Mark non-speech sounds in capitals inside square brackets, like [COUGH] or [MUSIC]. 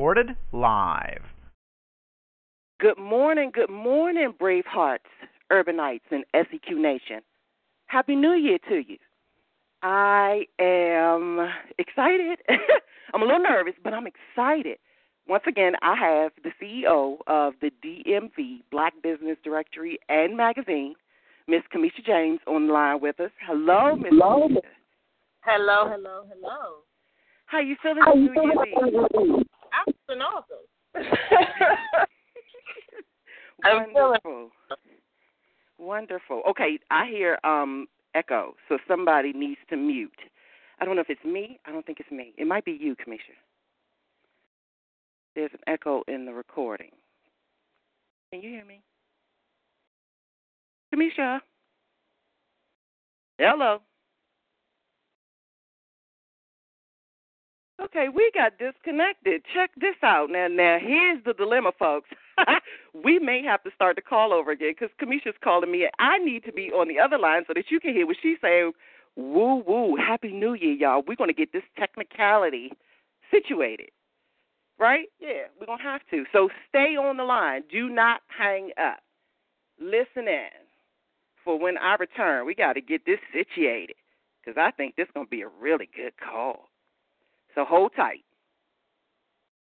Recorded live. Good morning, good morning, brave hearts, urbanites, and SEQ Nation. Happy New Year to you. I am excited. [LAUGHS] I'm a little nervous, but I'm excited. Once again, I have the CEO of the DMV Black Business Directory and Magazine, Miss Kimisha James, on the line with us. Hello, Miss. Hello. Kimisha. Hello, hello, hello. How are you feeling this New Year's [LAUGHS] Feeling awesome. Wonderful. Wonderful. Okay, I hear um echo, so somebody needs to mute. I don't know if it's me. I don't think it's me. It might be you, Kimisha. There's an echo in the recording. Can you hear me? Kimisha? Hello. Okay, we got disconnected. Check this out. Now, now here's the dilemma, folks. [LAUGHS] we may have to start the call over again because Kimisha's calling me. I need to be on the other line so that you can hear what she's saying. Woo woo! Happy New Year, y'all. We're gonna get this technicality situated, right? Yeah, we're gonna have to. So stay on the line. Do not hang up. Listen in for when I return. We got to get this situated because I think this is gonna be a really good call. So hold tight.